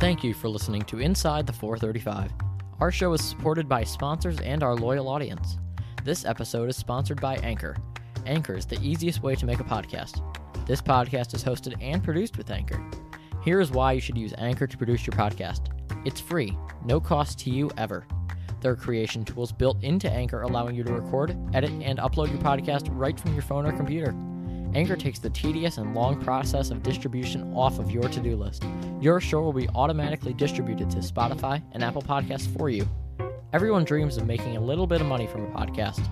Thank you for listening to Inside the 435. Our show is supported by sponsors and our loyal audience. This episode is sponsored by Anchor. Anchor is the easiest way to make a podcast. This podcast is hosted and produced with Anchor. Here is why you should use Anchor to produce your podcast it's free, no cost to you ever. There are creation tools built into Anchor allowing you to record, edit, and upload your podcast right from your phone or computer. Anchor mm-hmm. takes the tedious and long process of distribution off of your to do list. Your show will be automatically distributed to Spotify and Apple Podcasts for you. Everyone dreams of making a little bit of money from a podcast.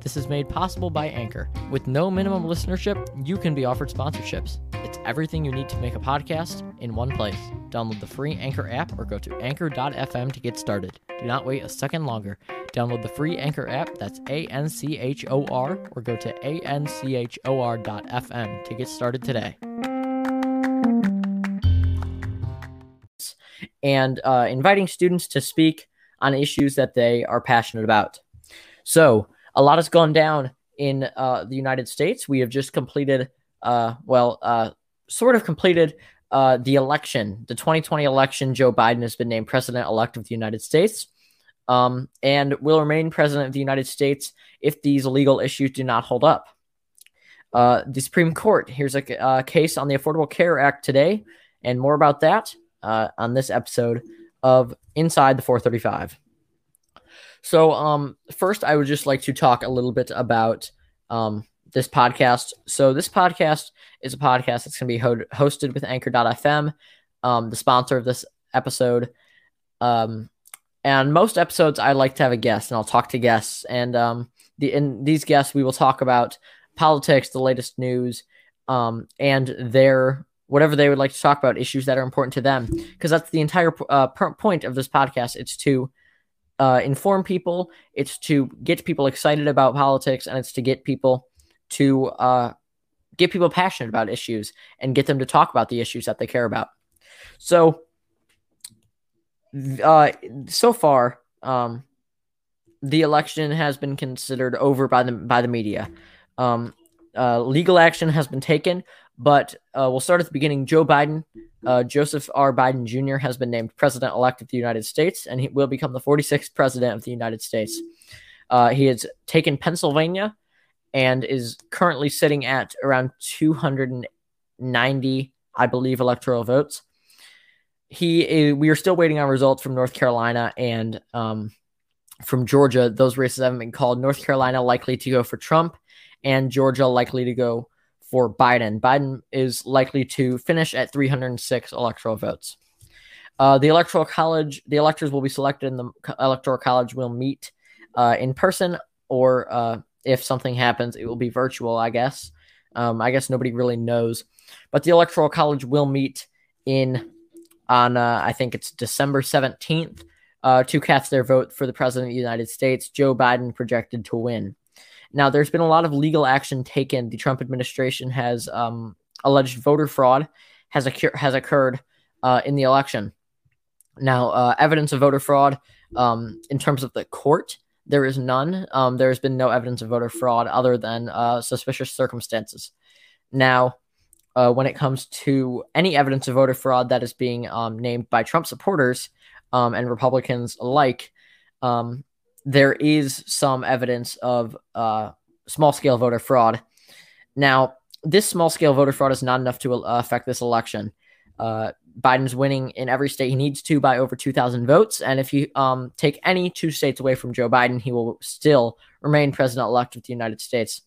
This is made possible by Anchor. With no minimum listenership, you can be offered sponsorships. It's everything you need to make a podcast in one place. Download the free Anchor app or go to anchor.fm to get started. Do not wait a second longer. Download the free Anchor app, that's A N C H O R, or go to A N C H O R.fm to get started today. And uh, inviting students to speak on issues that they are passionate about. So, a lot has gone down in uh, the United States. We have just completed, uh, well, uh, sort of completed uh, the election, the 2020 election. Joe Biden has been named president elect of the United States um, and will remain president of the United States if these legal issues do not hold up. Uh, the Supreme Court, here's a uh, case on the Affordable Care Act today, and more about that uh, on this episode of Inside the 435. So, um, first, I would just like to talk a little bit about um, this podcast. So, this podcast is a podcast that's going to be ho- hosted with Anchor.fm, um, the sponsor of this episode. Um, and most episodes, I like to have a guest, and I'll talk to guests. And um, the in these guests, we will talk about politics, the latest news, um, and their whatever they would like to talk about, issues that are important to them. Because that's the entire uh, point of this podcast. It's to uh, inform people, it's to get people excited about politics, and it's to get people to uh, get people passionate about issues and get them to talk about the issues that they care about. So uh, so far, um, the election has been considered over by the by the media. Um, uh, legal action has been taken, but uh, we'll start at the beginning. Joe Biden, uh, Joseph R. Biden Jr. has been named president elect of the United States, and he will become the 46th president of the United States. Uh, he has taken Pennsylvania and is currently sitting at around 290, I believe, electoral votes he we are still waiting on results from North Carolina and um, from Georgia. Those races haven't been called. North Carolina likely to go for Trump, and Georgia likely to go for Biden. Biden is likely to finish at 306 electoral votes. Uh, the electoral college, the electors will be selected, and the electoral college will meet uh, in person, or uh, if something happens, it will be virtual. I guess. Um, I guess nobody really knows, but the electoral college will meet in on uh, I think it's December 17th uh, to cast their vote for the president of the United States. Joe Biden projected to win. Now, there's been a lot of legal action taken. The Trump administration has um, alleged voter fraud has, occur- has occurred uh, in the election. Now, uh, evidence of voter fraud um, in terms of the court, there is none. Um, there has been no evidence of voter fraud other than uh, suspicious circumstances. Now, uh, when it comes to any evidence of voter fraud that is being um, named by Trump supporters um, and Republicans alike, um, there is some evidence of uh, small scale voter fraud. Now, this small scale voter fraud is not enough to uh, affect this election. Uh, Biden's winning in every state he needs to by over 2,000 votes. And if you um, take any two states away from Joe Biden, he will still remain president elect of the United States.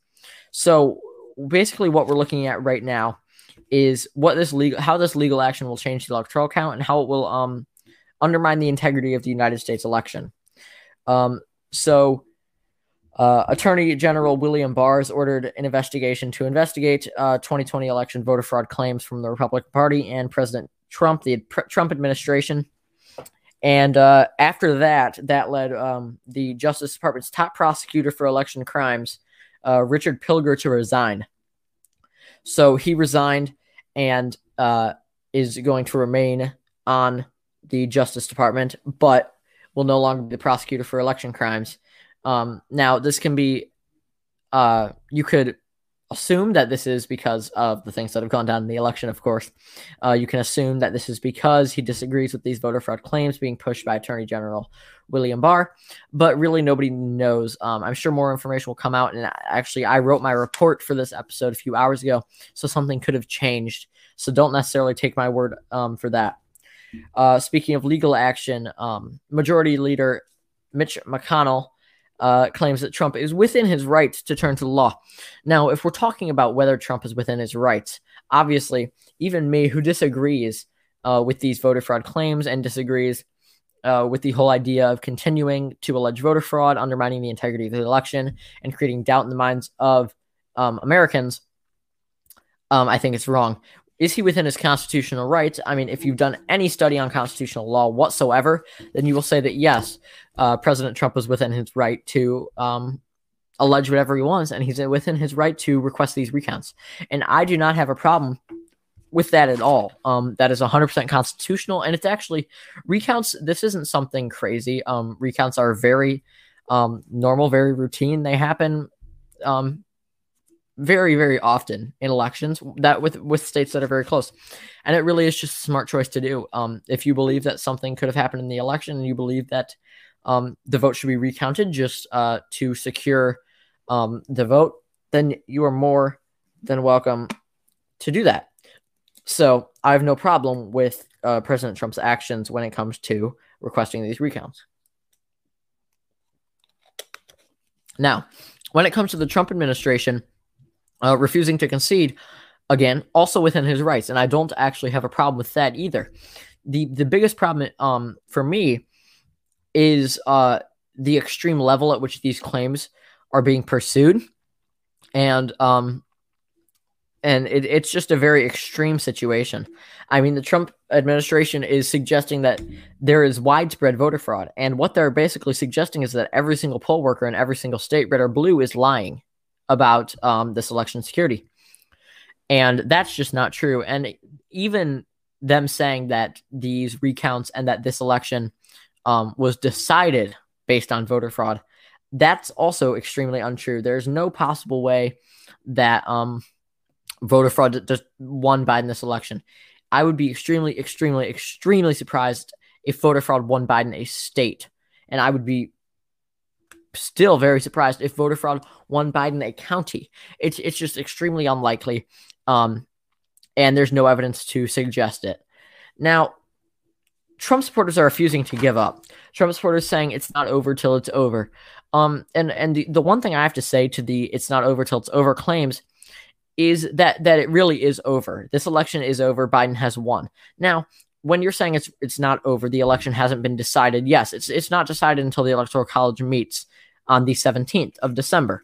So basically, what we're looking at right now is what this legal how this legal action will change the electoral count and how it will um undermine the integrity of the United States election. Um, so, uh, Attorney General William Barr has ordered an investigation to investigate uh, 2020 election voter fraud claims from the Republican Party and President Trump, the Trump administration. And uh, after that, that led um, the Justice Department's top prosecutor for election crimes, uh, Richard Pilger, to resign. So he resigned and uh, is going to remain on the Justice Department, but will no longer be the prosecutor for election crimes. Um, now, this can be, uh, you could assume that this is because of the things that have gone down in the election, of course. Uh, you can assume that this is because he disagrees with these voter fraud claims being pushed by Attorney General William Barr, but really nobody knows. Um, I'm sure more information will come out. And actually, I wrote my report for this episode a few hours ago, so something could have changed. So don't necessarily take my word um, for that. Uh, speaking of legal action, um, Majority Leader Mitch McConnell uh, claims that Trump is within his rights to turn to law. Now, if we're talking about whether Trump is within his rights, obviously, even me who disagrees uh, with these voter fraud claims and disagrees uh, with the whole idea of continuing to allege voter fraud, undermining the integrity of the election, and creating doubt in the minds of um, Americans, um, I think it's wrong. Is he within his constitutional rights? I mean, if you've done any study on constitutional law whatsoever, then you will say that yes, uh, President Trump is within his right to um, allege whatever he wants, and he's within his right to request these recounts. And I do not have a problem with that at all. Um, that is 100% constitutional, and it's actually recounts. This isn't something crazy. Um, recounts are very um, normal, very routine. They happen um, very very often in elections that with with states that are very close. And it really is just a smart choice to do. Um, if you believe that something could have happened in the election and you believe that um, the vote should be recounted just uh, to secure um, the vote then you are more than welcome to do that. So i have no problem with uh, president trump's actions when it comes to requesting these recounts. Now when it comes to the trump administration uh, refusing to concede, again, also within his rights, and I don't actually have a problem with that either. the The biggest problem, um, for me, is uh the extreme level at which these claims are being pursued, and um, and it, it's just a very extreme situation. I mean, the Trump administration is suggesting that there is widespread voter fraud, and what they're basically suggesting is that every single poll worker in every single state, red or blue, is lying about um, this election security. And that's just not true. And even them saying that these recounts and that this election um, was decided based on voter fraud, that's also extremely untrue. There's no possible way that um, voter fraud just won Biden this election. I would be extremely, extremely, extremely surprised if voter fraud won Biden a state. And I would be still very surprised if voter fraud won Biden a county. It's it's just extremely unlikely, um, and there's no evidence to suggest it. Now, Trump supporters are refusing to give up. Trump supporters saying it's not over till it's over. Um, and and the, the one thing I have to say to the "it's not over till it's over" claims is that that it really is over. This election is over. Biden has won. Now, when you're saying it's it's not over, the election hasn't been decided. Yes, it's it's not decided until the electoral college meets on the 17th of December.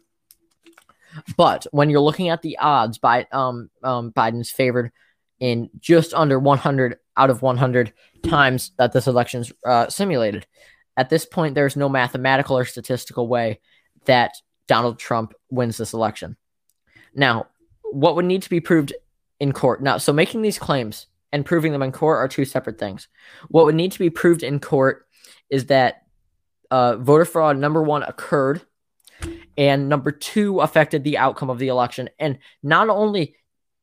But when you're looking at the odds, by um, um, Biden's favored in just under 100 out of 100 times that this election's uh, simulated. At this point, there's no mathematical or statistical way that Donald Trump wins this election. Now, what would need to be proved in court? Now, so making these claims and proving them in court are two separate things. What would need to be proved in court is that uh, voter fraud, number one, occurred, and number two, affected the outcome of the election. And not only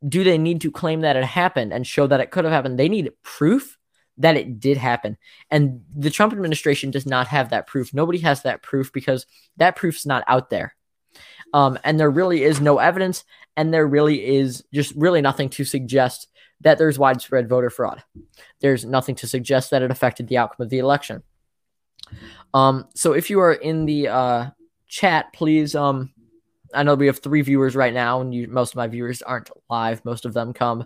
do they need to claim that it happened and show that it could have happened, they need proof that it did happen. And the Trump administration does not have that proof. Nobody has that proof because that proof's not out there. Um, and there really is no evidence, and there really is just really nothing to suggest that there's widespread voter fraud. There's nothing to suggest that it affected the outcome of the election. Um, so if you are in the uh, chat, please. Um, I know we have three viewers right now, and you, most of my viewers aren't live. Most of them come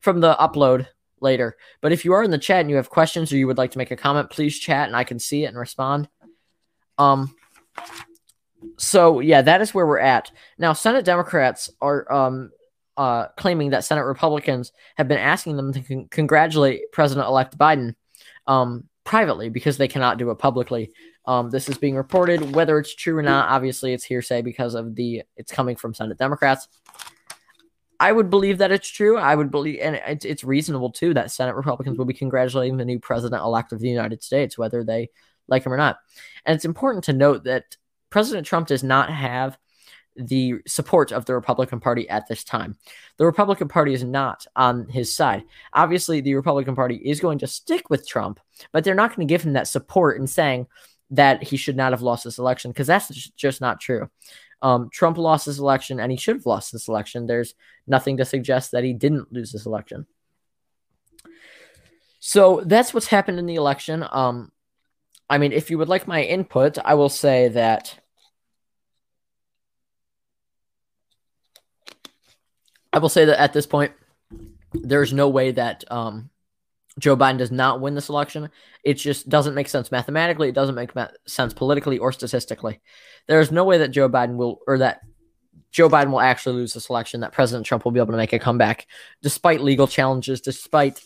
from the upload later. But if you are in the chat and you have questions or you would like to make a comment, please chat and I can see it and respond. Um. So yeah, that is where we're at now. Senate Democrats are um uh claiming that Senate Republicans have been asking them to con- congratulate President-elect Biden um privately because they cannot do it publicly. Um, this is being reported. Whether it's true or not, obviously it's hearsay because of the it's coming from Senate Democrats. I would believe that it's true. I would believe, and it's, it's reasonable too that Senate Republicans will be congratulating the new president elect of the United States, whether they like him or not. And it's important to note that President Trump does not have the support of the Republican Party at this time. The Republican Party is not on his side. Obviously, the Republican Party is going to stick with Trump, but they're not going to give him that support in saying that he should not have lost this election because that's just not true. Um, Trump lost this election and he should have lost this election. There's nothing to suggest that he didn't lose this election. So that's what's happened in the election. Um, I mean, if you would like my input, I will say that I will say that at this point, there's no way that um, Joe Biden does not win this election. It just doesn't make sense mathematically. It doesn't make ma- sense politically or statistically. There's no way that Joe Biden will, or that Joe Biden will actually lose this election, that President Trump will be able to make a comeback despite legal challenges, despite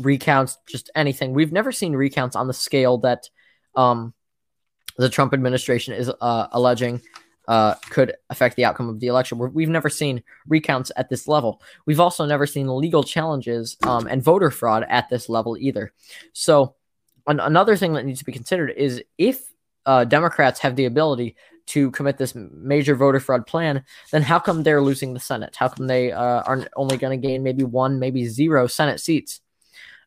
recounts, just anything. We've never seen recounts on the scale that um, the Trump administration is uh, alleging uh, could affect the outcome of the election. we have never seen recounts at this level. We've also never seen legal challenges um, and voter fraud at this level either. So, an- another thing that needs to be considered is if uh, Democrats have the ability to commit this major voter fraud plan, then how come they're losing the Senate? How come they uh, are only going to gain maybe one, maybe zero Senate seats?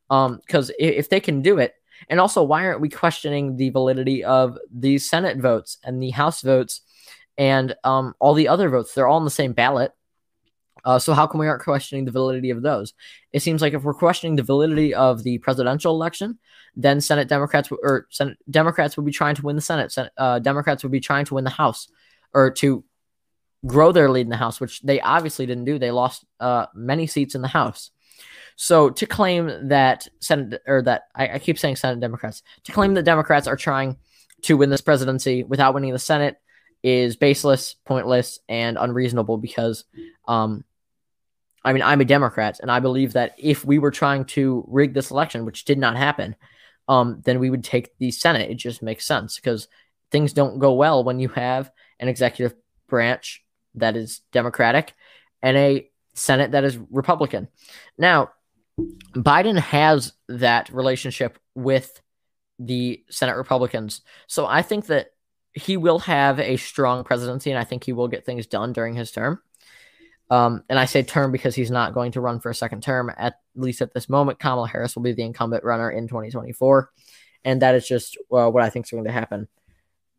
Because um, if, if they can do it, and also, why aren't we questioning the validity of the Senate votes and the House votes and um, all the other votes. They're all on the same ballot. Uh, so how come we aren't questioning the validity of those? It seems like if we're questioning the validity of the presidential election, then Senate Democrats or Senate Democrats would be trying to win the Senate. Senate uh, Democrats would be trying to win the House or to grow their lead in the House, which they obviously didn't do. They lost uh, many seats in the House. So to claim that Senate or that I, I keep saying Senate Democrats to claim that Democrats are trying to win this presidency without winning the Senate is baseless, pointless, and unreasonable because, um, I mean, I'm a Democrat, and I believe that if we were trying to rig this election, which did not happen, um, then we would take the Senate. It just makes sense because things don't go well when you have an executive branch that is Democratic and a Senate that is Republican. Now, Biden has that relationship with the Senate Republicans. So I think that he will have a strong presidency, and I think he will get things done during his term. Um, and I say term because he's not going to run for a second term, at least at this moment. Kamala Harris will be the incumbent runner in 2024. And that is just uh, what I think is going to happen.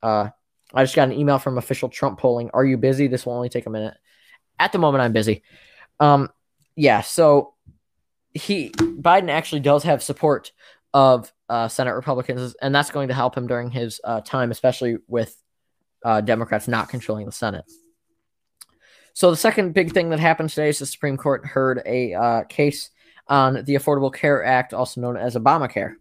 Uh, I just got an email from official Trump polling. Are you busy? This will only take a minute. At the moment, I'm busy. Um, yeah, so he Biden actually does have support of uh, Senate Republicans, and that's going to help him during his uh, time, especially with uh, Democrats not controlling the Senate. So the second big thing that happened today is the Supreme Court heard a uh, case on the Affordable Care Act, also known as Obamacare.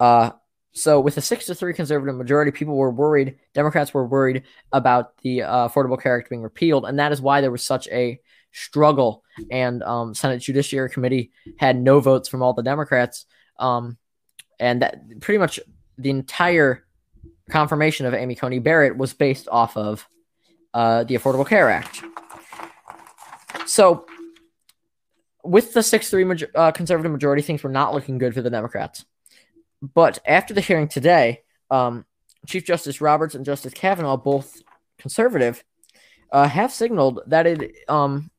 Uh, so with a six to three conservative majority, people were worried. Democrats were worried about the uh, Affordable Care Act being repealed, and that is why there was such a struggle. And um, Senate Judiciary Committee had no votes from all the Democrats um, and that pretty much the entire confirmation of Amy Coney Barrett was based off of uh, the Affordable Care Act. So, with the 6 3 major- uh, conservative majority, things were not looking good for the Democrats. But after the hearing today, um, Chief Justice Roberts and Justice Kavanaugh, both conservative, uh, have signaled that it, um,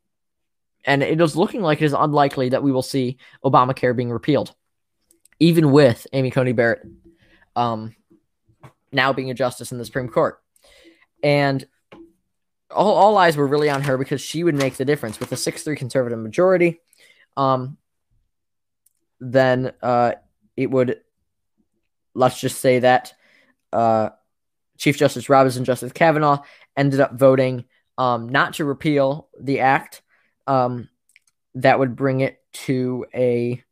and it is looking like it is unlikely that we will see Obamacare being repealed even with Amy Coney Barrett um, now being a justice in the Supreme Court. And all, all eyes were really on her because she would make the difference with a 6 3 conservative majority. Um, then uh, it would, let's just say that uh, Chief Justice Roberts and Justice Kavanaugh ended up voting um, not to repeal the act. Um, that would bring it to a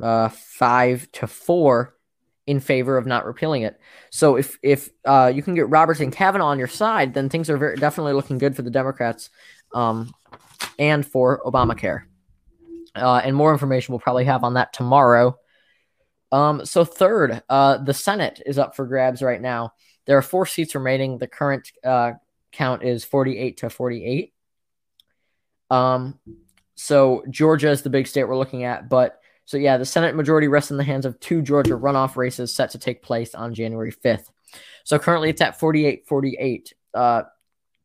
uh, five to four in favor of not repealing it. So if if uh, you can get Roberts and Kavanaugh on your side, then things are very, definitely looking good for the Democrats um, and for Obamacare. Uh, and more information we'll probably have on that tomorrow. Um, so third, uh, the Senate is up for grabs right now. There are four seats remaining. The current uh, count is 48 to 48. Um, so Georgia is the big state we're looking at, but so, yeah, the Senate majority rests in the hands of two Georgia runoff races set to take place on January 5th. So, currently it's at 48 48. Uh,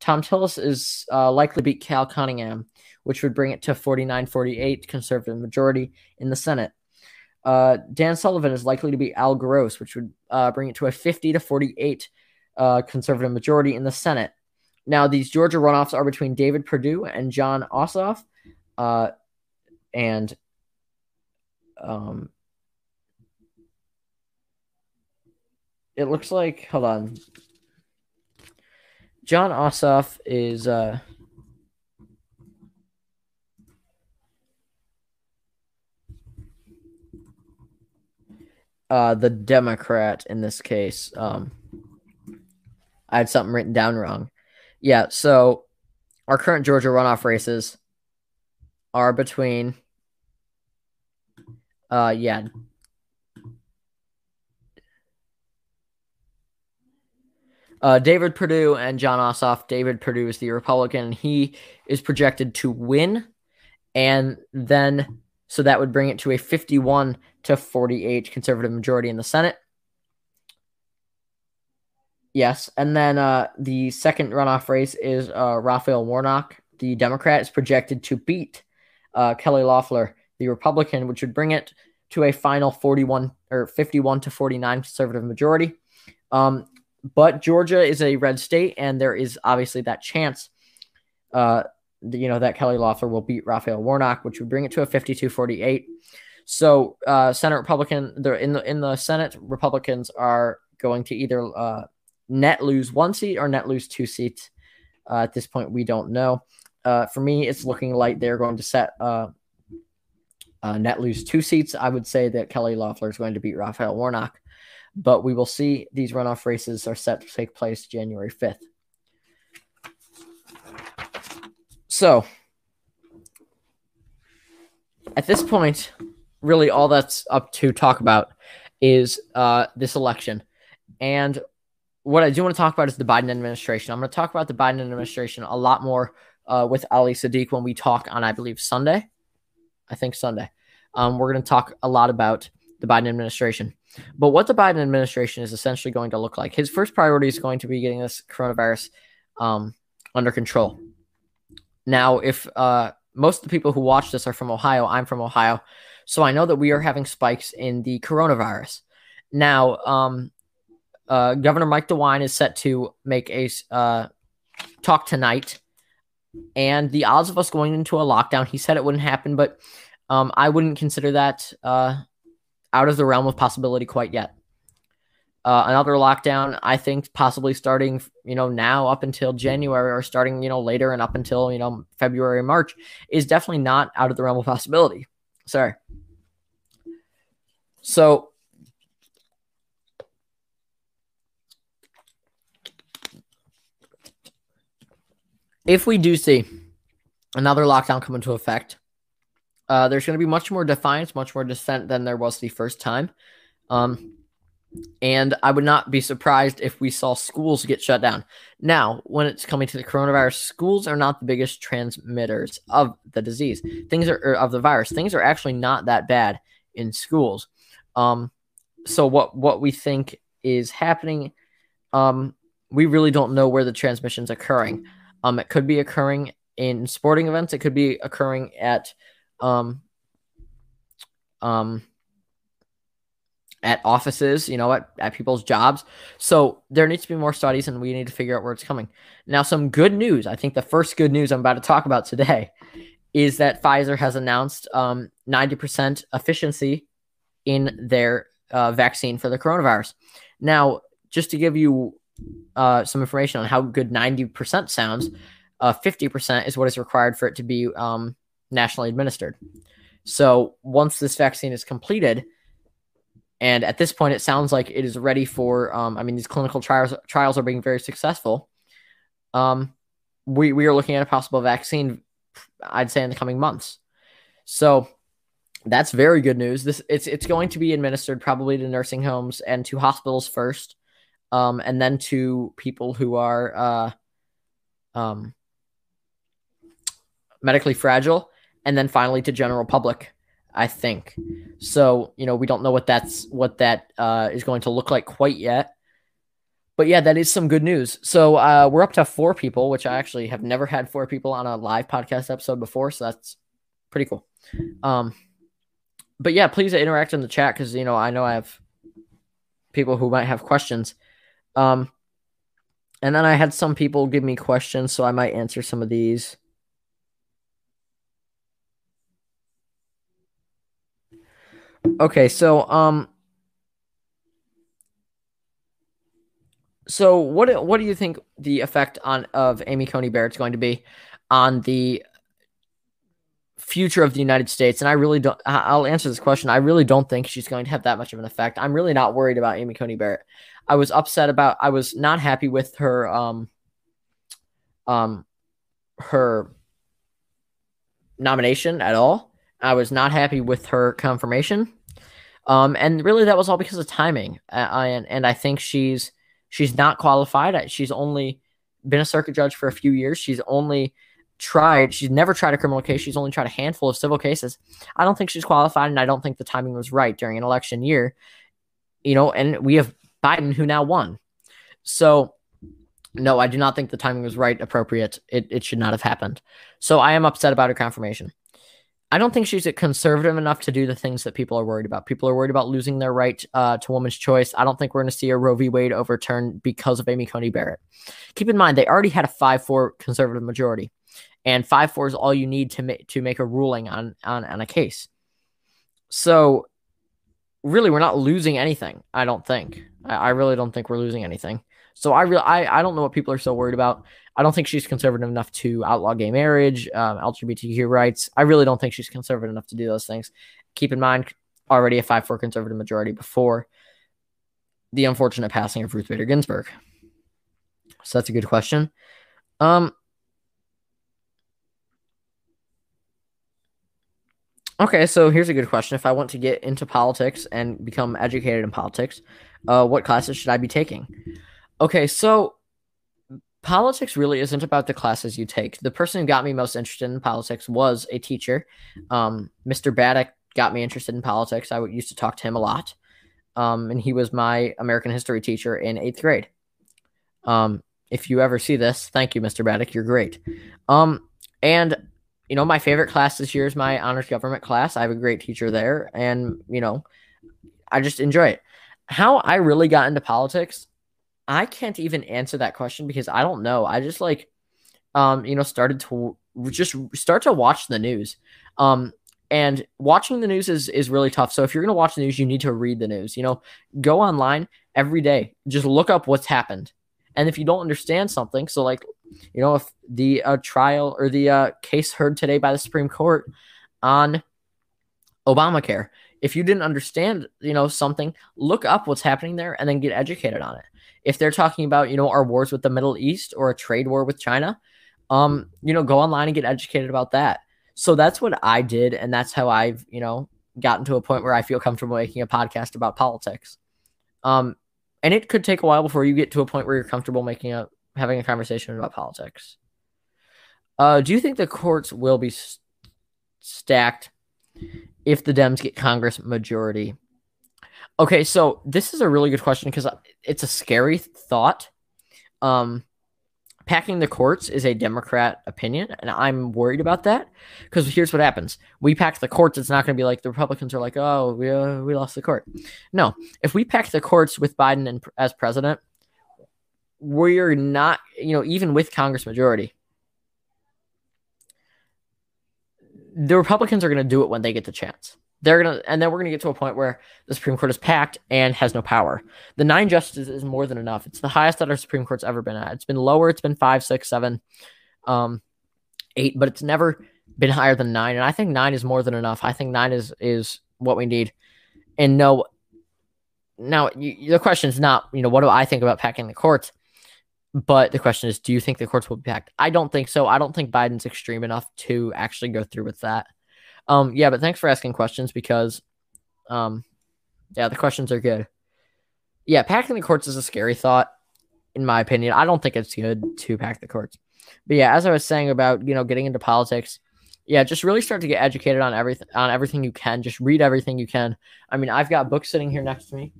Thom Tillis is uh, likely to beat Cal Cunningham, which would bring it to 49 48 conservative majority in the Senate. Uh, Dan Sullivan is likely to beat Al Gross, which would uh, bring it to a 50 to 48 uh, conservative majority in the Senate. Now, these Georgia runoffs are between David Perdue and Jon Ossoff. Uh, and um, it looks like, hold on. Jon Ossoff is. Uh, uh, the Democrat in this case. Um, I had something written down wrong. Yeah, so our current Georgia runoff races are between uh yeah. Uh, David Perdue and Jon Ossoff. David Perdue is the Republican. He is projected to win, and then so that would bring it to a 51 to 48 conservative majority in the Senate. Yes, and then uh, the second runoff race is uh, Raphael Warnock, the Democrat, is projected to beat uh, Kelly Loeffler, the Republican, which would bring it to a final 41 or 51 to 49 conservative majority. Um, but Georgia is a red state, and there is obviously that chance, uh, you know, that Kelly Loeffler will beat Raphael Warnock, which would bring it to a 52 48. So, uh, Senate Republican, they're in the in the Senate, Republicans are going to either uh, net lose one seat or net lose two seats. Uh, at this point, we don't know. Uh, for me, it's looking like they're going to set uh, uh, net lose two seats. I would say that Kelly Loeffler is going to beat Raphael Warnock, but we will see. These runoff races are set to take place January 5th. So, at this point, really all that's up to talk about is uh, this election. And what I do want to talk about is the Biden administration. I'm going to talk about the Biden administration a lot more uh, with Ali Sadiq when we talk on, I believe, Sunday. I think Sunday. Um, we're going to talk a lot about the Biden administration. But what the Biden administration is essentially going to look like, his first priority is going to be getting this coronavirus um, under control. Now, if uh, most of the people who watch this are from Ohio, I'm from Ohio. So I know that we are having spikes in the coronavirus. Now, um, uh, Governor Mike DeWine is set to make a uh, talk tonight, and the odds of us going into a lockdown, he said it wouldn't happen, but um, I wouldn't consider that uh, out of the realm of possibility quite yet. Uh, another lockdown, I think, possibly starting, you know, now up until January or starting, you know, later and up until, you know, February, March is definitely not out of the realm of possibility. Sorry. So if we do see another lockdown come into effect, uh, there's going to be much more defiance, much more dissent than there was the first time. Um, and I would not be surprised if we saw schools get shut down. Now, when it's coming to the coronavirus, schools are not the biggest transmitters of the disease. Things are er, of the virus. Things are actually not that bad in schools. Um, so what what we think is happening, um, we really don't know where the transmission's occurring. Um, it could be occurring in sporting events. It could be occurring at um, um, at offices, you know, at, at people's jobs. So there needs to be more studies and we need to figure out where it's coming. Now, some good news. I think the first good news I'm about to talk about today is that Pfizer has announced um, 90% efficiency in their uh, vaccine for the coronavirus. Now, just to give you uh, some information on how good 90% sounds, uh, 50% is what is required for it to be um, nationally administered. So once this vaccine is completed, and at this point, it sounds like it is ready for. Um, I mean, these clinical trials trials are being very successful. Um, we we are looking at a possible vaccine. I'd say in the coming months. So that's very good news. This it's it's going to be administered probably to nursing homes and to hospitals first um, and then to people who are uh, um, medically fragile, and then finally to general public. I think so. You know, we don't know what that's what that uh, is going to look like quite yet, but yeah, that is some good news. So uh, we're up to four people, which I actually have never had four people on a live podcast episode before. So that's pretty cool. Um, but yeah, please interact in the chat because you know I know I have people who might have questions. Um, and then I had some people give me questions, so I might answer some of these. Okay, so um so what what do you think the effect on of Amy Coney Barrett's going to be on the future of the United States? And I really don't. I'll answer this question. I really don't think she's going to have that much of an effect. I'm really not worried about Amy Coney Barrett. I was upset about. I was not happy with her. Um. Um, her nomination at all. I was not happy with her confirmation. Um, and really that was all because of timing. Uh, and and I think she's She's not qualified. She's only been a circuit judge for a few years. She's only tried, she's never tried a criminal case. She's only tried a handful of civil cases. I don't think she's qualified, and I don't think the timing was right during an election year. You know, and we have Biden who now won. So, no, I do not think the timing was right, appropriate. It, it should not have happened. So I am upset about her confirmation. I don't think she's conservative enough to do the things that people are worried about. People are worried about losing their right uh, to woman's choice. I don't think we're going to see a Roe v. Wade overturned because of Amy Coney Barrett. Keep in mind, they already had a 5 4 conservative majority, and 5 4 is all you need to, ma- to make a ruling on, on, on a case. So, really, we're not losing anything, I don't think. I, I really don't think we're losing anything. So, I, really, I, I don't know what people are so worried about. I don't think she's conservative enough to outlaw gay marriage, um, LGBTQ rights. I really don't think she's conservative enough to do those things. Keep in mind, already a 5 4 conservative majority before the unfortunate passing of Ruth Bader Ginsburg. So that's a good question. Um, okay, so here's a good question. If I want to get into politics and become educated in politics, uh, what classes should I be taking? Okay, so politics really isn't about the classes you take. The person who got me most interested in politics was a teacher. Um, Mr. Baddock got me interested in politics. I used to talk to him a lot. Um, and he was my American history teacher in eighth grade. Um, if you ever see this, thank you, Mr. Baddock. You're great. Um, and you know, my favorite class this year is my honors government class. I have a great teacher there, and you know, I just enjoy it. How I really got into politics I can't even answer that question because I don't know. I just like, um, you know, started to just start to watch the news. Um, and watching the news is is really tough. So if you're gonna watch the news, you need to read the news. You know, go online every day. Just look up what's happened. And if you don't understand something, so like, you know, if the uh, trial or the uh, case heard today by the Supreme Court on Obamacare, if you didn't understand, you know, something, look up what's happening there and then get educated on it if they're talking about you know our wars with the Middle East or a trade war with China, um, you know, go online and get educated about that. So that's what I did, and that's how I've you know gotten to a point where I feel comfortable making a podcast about politics. Um, and it could take a while before you get to a point where you're comfortable making a having a conversation about politics. Uh, do you think the courts will be st- stacked if the Dems get Congress majority? Okay, so this is a really good question because it's a scary thought. Um, packing the courts is a Democrat opinion, and I'm worried about that because here's what happens: we pack the courts. It's not going to be like the Republicans are like, "Oh, we uh, we lost the court." No, if we pack the courts with Biden and, as president, we're not, you know, even with Congress majority, the Republicans are going to do it when they get the chance they're gonna and then we're gonna get to a point where the Supreme Court is packed and has no power. The nine justices is more than enough. It's the highest that our Supreme Court's ever been at. It's been lower, it's been five, six, seven, um, eight, but it's never been higher than nine. And I think nine is more than enough. I think nine is is what we need. And no, now you, the question is not you know what do I think about packing the courts, but the question is, do you think the courts will be packed? I don't think so. I don't think Biden's extreme enough to actually go through with that. Um, yeah, but thanks for asking questions because, um, yeah, the questions are good. Yeah, packing the courts is a scary thought, in my opinion. I don't think it's good to pack the courts. But yeah, as I was saying about you know getting into politics, yeah, just really start to get educated on everything on everything you can. Just read everything you can. I mean, I've got books sitting here next to me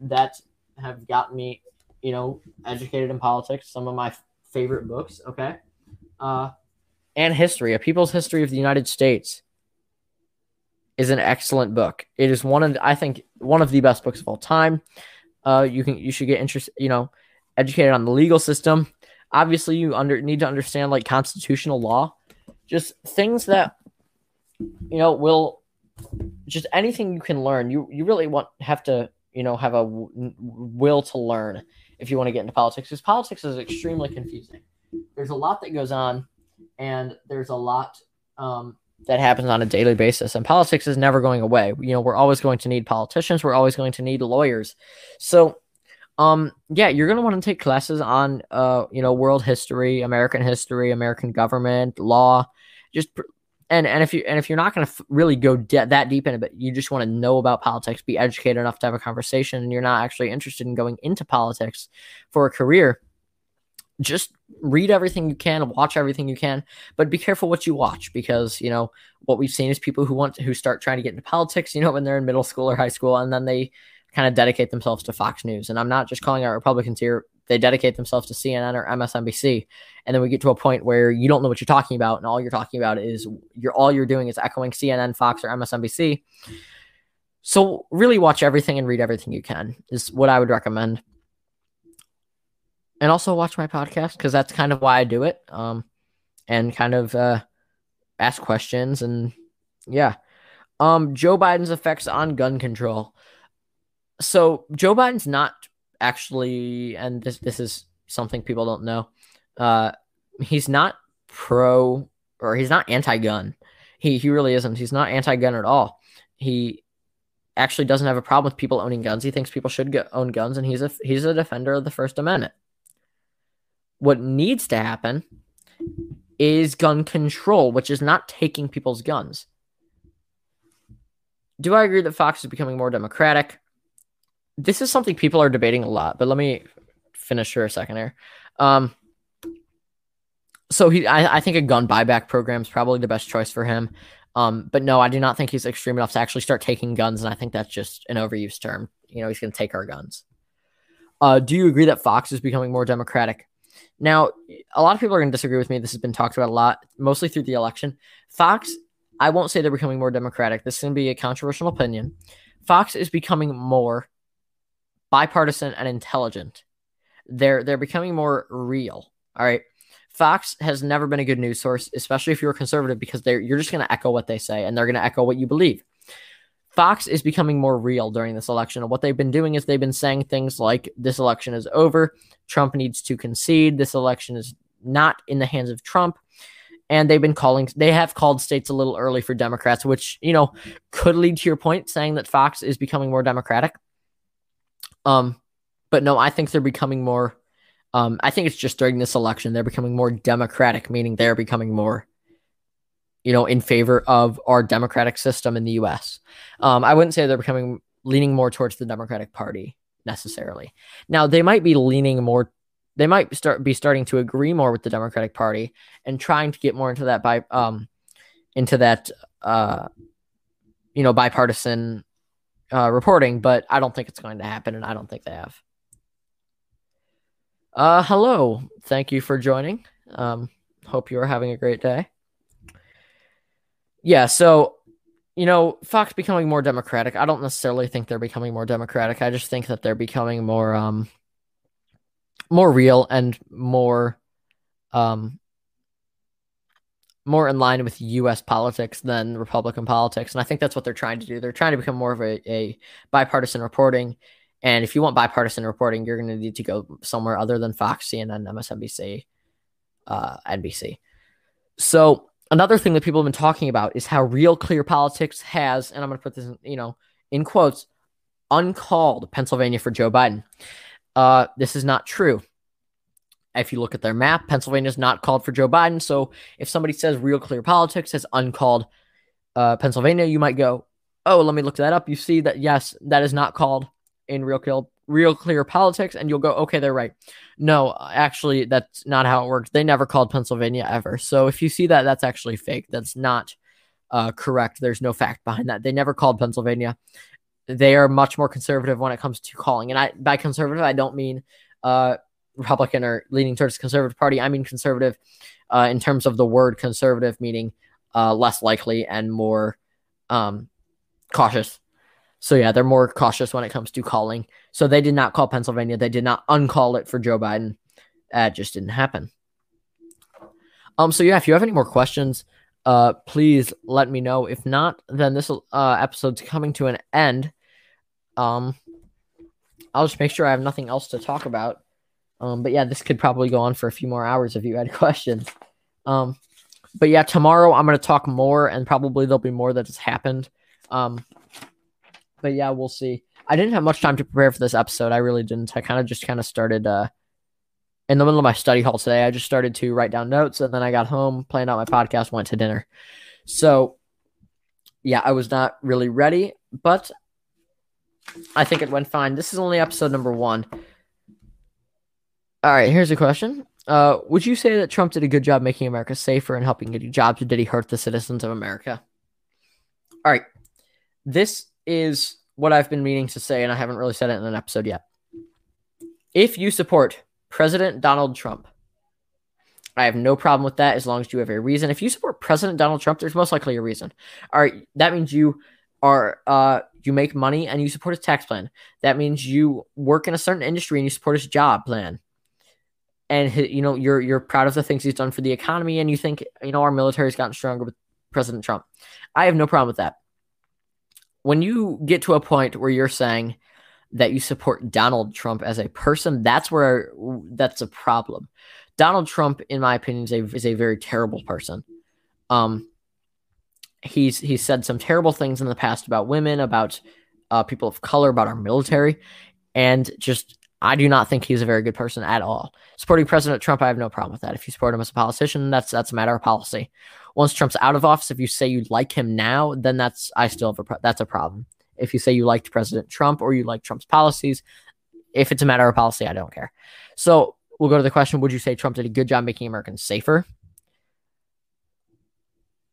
that have gotten me you know, educated in politics, some of my favorite books, okay? Uh, and history, A People's History of the United States is an excellent book. It is one of I think one of the best books of all time. Uh, you can you should get interested, you know, educated on the legal system. Obviously, you under need to understand like constitutional law, just things that you know will just anything you can learn. You you really want have to you know have a w- will to learn if you want to get into politics because politics is extremely confusing. There's a lot that goes on, and there's a lot um, that happens on a daily basis, and politics is never going away. You know, we're always going to need politicians. We're always going to need lawyers. So, um, yeah, you're going to want to take classes on, uh, you know, world history, American history, American government, law, just and and if you and if you're not going to f- really go de- that deep in it, but you just want to know about politics, be educated enough to have a conversation, and you're not actually interested in going into politics for a career, just read everything you can, watch everything you can, but be careful what you watch because you know what we've seen is people who want to, who start trying to get into politics, you know, when they're in middle school or high school, and then they kind of dedicate themselves to Fox News. And I'm not just calling out Republicans here; they dedicate themselves to CNN or MSNBC, and then we get to a point where you don't know what you're talking about, and all you're talking about is you're all you're doing is echoing CNN, Fox, or MSNBC. So really watch everything and read everything you can is what I would recommend and also watch my podcast because that's kind of why I do it. Um, and kind of uh, ask questions and yeah. Um, Joe Biden's effects on gun control. So Joe Biden's not actually, and this this is something people don't know. Uh, he's not pro or he's not anti-gun. He he really isn't. He's not anti-gun at all. He actually doesn't have a problem with people owning guns. He thinks people should get, own guns, and he's a he's a defender of the First Amendment. What needs to happen is gun control, which is not taking people's guns. Do I agree that Fox is becoming more democratic? This is something people are debating a lot, but let me finish for a second here. Um, so he, I, I think a gun buyback program is probably the best choice for him. Um, but no, I do not think he's extreme enough to actually start taking guns, and I think that's just an overused term. You know, he's going to take our guns. Uh, do you agree that Fox is becoming more democratic? Now, a lot of people are going to disagree with me. This has been talked about a lot, mostly through the election. Fox, I won't say they're becoming more democratic. This is going to be a controversial opinion. Fox is becoming more bipartisan and intelligent. They're they're becoming more real. All right. Fox has never been a good news source, especially if you're a conservative, because they're you're just going to echo what they say and they're going to echo what you believe. Fox is becoming more real during this election. And what they've been doing is they've been saying things like this election is over. Trump needs to concede. This election is not in the hands of Trump. And they've been calling, they have called states a little early for Democrats, which, you know, could lead to your point saying that Fox is becoming more Democratic. Um, but no, I think they're becoming more, um, I think it's just during this election, they're becoming more Democratic, meaning they're becoming more, you know, in favor of our democratic system in the US. Um, I wouldn't say they're becoming leaning more towards the Democratic Party necessarily. Now they might be leaning more they might start be starting to agree more with the Democratic Party and trying to get more into that by um into that uh you know bipartisan uh reporting, but I don't think it's going to happen and I don't think they have. Uh hello. Thank you for joining. Um hope you are having a great day. Yeah, so you know, Fox becoming more democratic. I don't necessarily think they're becoming more democratic. I just think that they're becoming more um more real and more um more in line with US politics than Republican politics. And I think that's what they're trying to do. They're trying to become more of a, a bipartisan reporting. And if you want bipartisan reporting, you're going to need to go somewhere other than Fox, CNN, MSNBC, uh, NBC. So another thing that people have been talking about is how Real Clear Politics has, and I'm going to put this, in, you know, in quotes, uncalled Pennsylvania for Joe Biden. Uh, this is not true. If you look at their map, Pennsylvania is not called for Joe Biden. So if somebody says Real Clear Politics has uncalled uh, Pennsylvania, you might go, oh, let me look that up. You see that, yes, that is not called in Real Clear real clear politics and you'll go okay they're right. No actually that's not how it works. They never called pennsylvania ever. So if you see that that's actually fake. That's not uh, correct. There's no fact behind that. They never called pennsylvania. They are much more conservative when it comes to calling. And i by conservative i don't mean uh, Republican or leaning towards conservative party. I mean conservative uh, in terms of the word conservative, meaning uh, less likely and more um, cautious. So yeah, they're more cautious when it comes to calling. So they did not call Pennsylvania. They did not uncall it for Joe Biden. That just didn't happen. Um. So yeah, if you have any more questions, uh, please let me know. If not, then this uh episode's coming to an end. Um, I'll just make sure I have nothing else to talk about. Um, but yeah, this could probably go on for a few more hours if you had questions. Um, but yeah, tomorrow I'm gonna talk more, and probably there'll be more that has happened. Um, but yeah, we'll see. I didn't have much time to prepare for this episode. I really didn't. I kind of just kind of started uh in the middle of my study hall today. I just started to write down notes, and then I got home, planned out my podcast, went to dinner. So yeah, I was not really ready, but I think it went fine. This is only episode number one. All right, here's a question. Uh, would you say that Trump did a good job making America safer and helping getting jobs, or did he hurt the citizens of America? All right, this is what I've been meaning to say, and I haven't really said it in an episode yet. If you support President Donald Trump, I have no problem with that as long as you have a reason. If you support President Donald Trump, there's most likely a reason. All right, that means you are uh you make money and you support his tax plan. That means you work in a certain industry and you support his job plan. And you know you're you're proud of the things he's done for the economy, and you think you know our military's gotten stronger with President Trump. I have no problem with that. When you get to a point where you're saying that you support Donald Trump as a person, that's where that's a problem. Donald Trump, in my opinion, is a, is a very terrible person. Um, he's he's said some terrible things in the past about women, about uh, people of color, about our military, and just I do not think he's a very good person at all. Supporting President Trump, I have no problem with that. If you support him as a politician, that's that's a matter of policy. Once Trump's out of office, if you say you like him now, then that's I still have a that's a problem. If you say you liked President Trump or you like Trump's policies, if it's a matter of policy, I don't care. So we'll go to the question: Would you say Trump did a good job making Americans safer?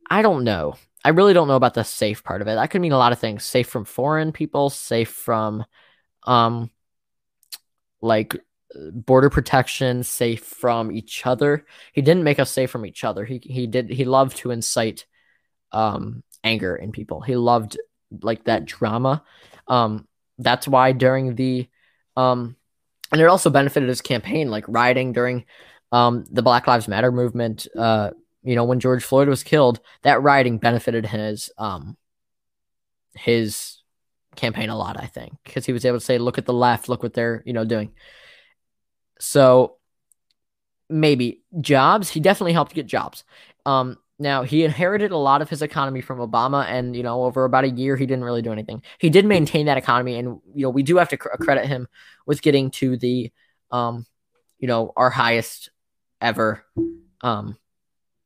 I don't know. I really don't know about the safe part of it. That could mean a lot of things. Safe from foreign people, safe from um like border protection, safe from each other. He didn't make us safe from each other. He he did he loved to incite um anger in people. He loved like that drama. Um that's why during the um and it also benefited his campaign like rioting during um the Black Lives Matter movement uh you know, when George Floyd was killed, that rioting benefited his um his campaign a lot, I think, because he was able to say, look at the left, look what they're, you know, doing. So maybe jobs, he definitely helped get jobs. Um now he inherited a lot of his economy from Obama, and you know, over about a year, he didn't really do anything. He did maintain that economy, and you know, we do have to credit him with getting to the, um, you know, our highest ever, um,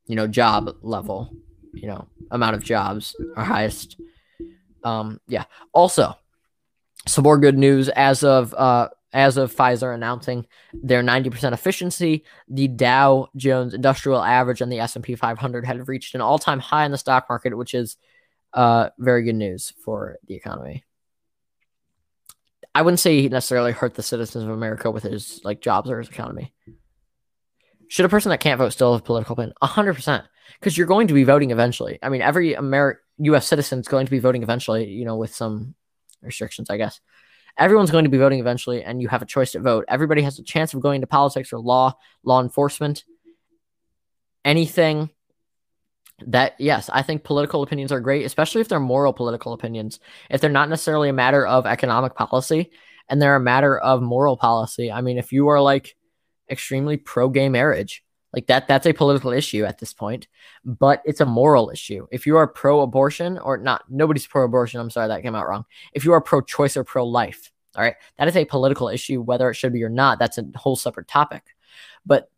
you know, job level, you know, amount of jobs, our highest. Um, yeah. Also, some more good news as of uh as of Pfizer announcing their 90% efficiency, the Dow Jones Industrial Average and the S&P 500 had reached an all-time high in the stock market, which is uh very good news for the economy. I wouldn't say he necessarily hurt the citizens of America with his like jobs or his economy. Should a person that can't vote still have political opinion? hundred percent, because you're going to be voting eventually. I mean, every Ameri- U.S. citizen is going to be voting eventually. You know, with some restrictions, I guess. Everyone's going to be voting eventually, and you have a choice to vote. Everybody has a chance of going to politics or law, law enforcement, anything. That yes, I think political opinions are great, especially if they're moral political opinions. If they're not necessarily a matter of economic policy, and they're a matter of moral policy. I mean, if you are like extremely pro gay marriage. Like that, that's a political issue at this point, but it's a moral issue. If you are pro abortion or not, nobody's pro abortion. I'm sorry, that came out wrong. If you are pro choice or pro life, all right, that is a political issue, whether it should be or not. That's a whole separate topic. But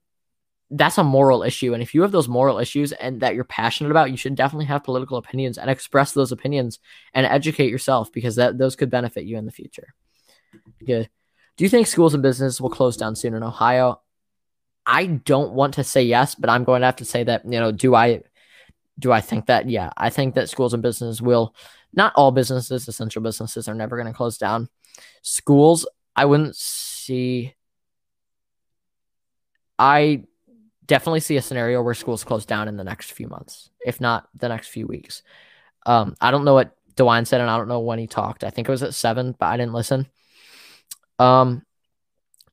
that's a moral issue. And if you have those moral issues and that you're passionate about, you should definitely have political opinions and express those opinions and educate yourself because that those could benefit you in the future. Good. Do you think schools and business will close down soon in Ohio? I don't want to say yes, but I'm going to have to say that, you know, do I do I think that? Yeah, I think that schools and business will not all businesses, essential businesses are never going to close down. Schools, I wouldn't see I definitely see a scenario where schools close down in the next few months, if not the next few weeks. Um, I don't know what DeWine said, and I don't know when he talked. I think it was at seven, but I didn't listen. Um,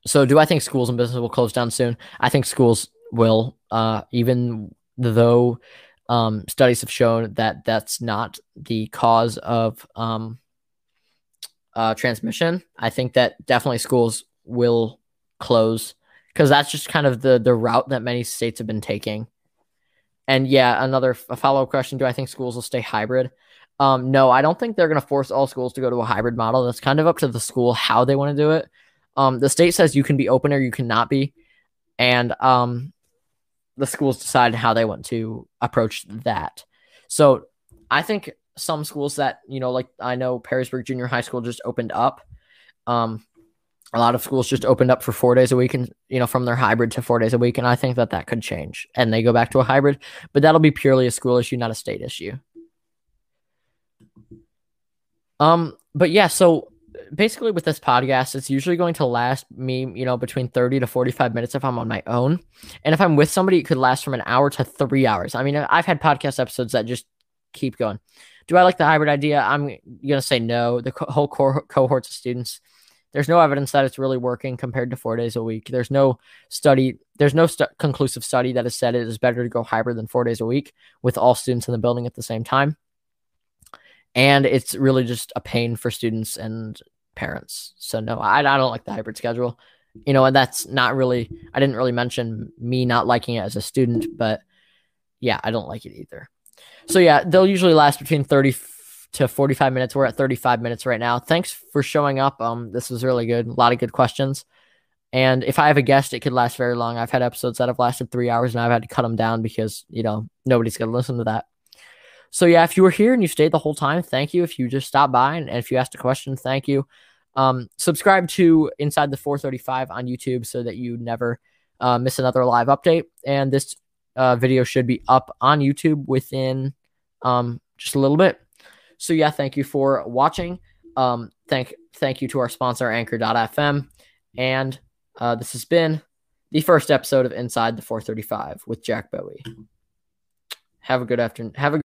so do I think schools and business will close down soon? I think schools will, uh, even though um, studies have shown that that's not the cause of um, uh, transmission. I think that definitely schools will close because that's just kind of the the route that many states have been taking. And yeah, another follow up question: Do I think schools will stay hybrid? Um, no, I don't think they're going to force all schools to go to a hybrid model. That's kind of up to the school how they want to do it. Um, the state says you can be open or you cannot be, and um, the schools decide how they want to approach that. So I think some schools that you know, like I know Perrysburg Junior High School just opened up. Um, a lot of schools just opened up for four days a week, and you know, from their hybrid to four days a week, and I think that that could change, and they go back to a hybrid, but that'll be purely a school issue, not a state issue. Um, but yeah, so basically with this podcast, it's usually going to last me, you know, between 30 to 45 minutes if I'm on my own. And if I'm with somebody, it could last from an hour to three hours. I mean, I've had podcast episodes that just keep going. Do I like the hybrid idea? I'm going to say no. The co- whole co- cohorts of students, there's no evidence that it's really working compared to four days a week. There's no study, there's no conclusive study that has said it is better to go hybrid than four days a week with all students in the building at the same time. And it's really just a pain for students and parents. So, no, I, I don't like the hybrid schedule. You know, and that's not really, I didn't really mention me not liking it as a student, but yeah, I don't like it either. So yeah, they'll usually last between 30 to 45 minutes. We're at 35 minutes right now. Thanks for showing up. Um, this was really good. A lot of good questions. And if I have a guest, it could last very long. I've had episodes that have lasted three hours and I've had to cut them down because, you know, nobody's going to listen to that. So yeah, if you were here and you stayed the whole time, thank you. If you just stopped by and, and if you asked a question, thank you. Um, subscribe to Inside the 435 on YouTube so that you never uh, miss another live update. And this uh, video should be up on YouTube within um, just a little bit. So yeah, thank you for watching. Um, thank thank you to our sponsor Anchor.fm, and uh, this has been the first episode of Inside the 435 with Jack Bowe. Have a good afternoon. Have a